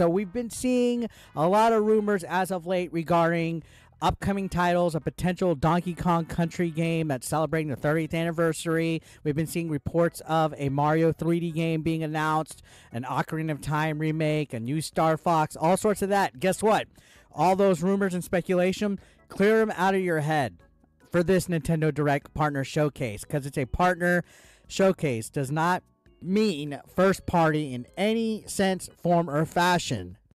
So we've been seeing a lot of rumors as of late regarding upcoming titles, a potential Donkey Kong Country game that's celebrating the 30th anniversary. We've been seeing reports of a Mario 3D game being announced, an Ocarina of Time remake, a new Star Fox, all sorts of that. Guess what? All those rumors and speculation, clear them out of your head for this Nintendo Direct Partner Showcase because it's a partner showcase. Does not mean first party in any sense, form, or fashion.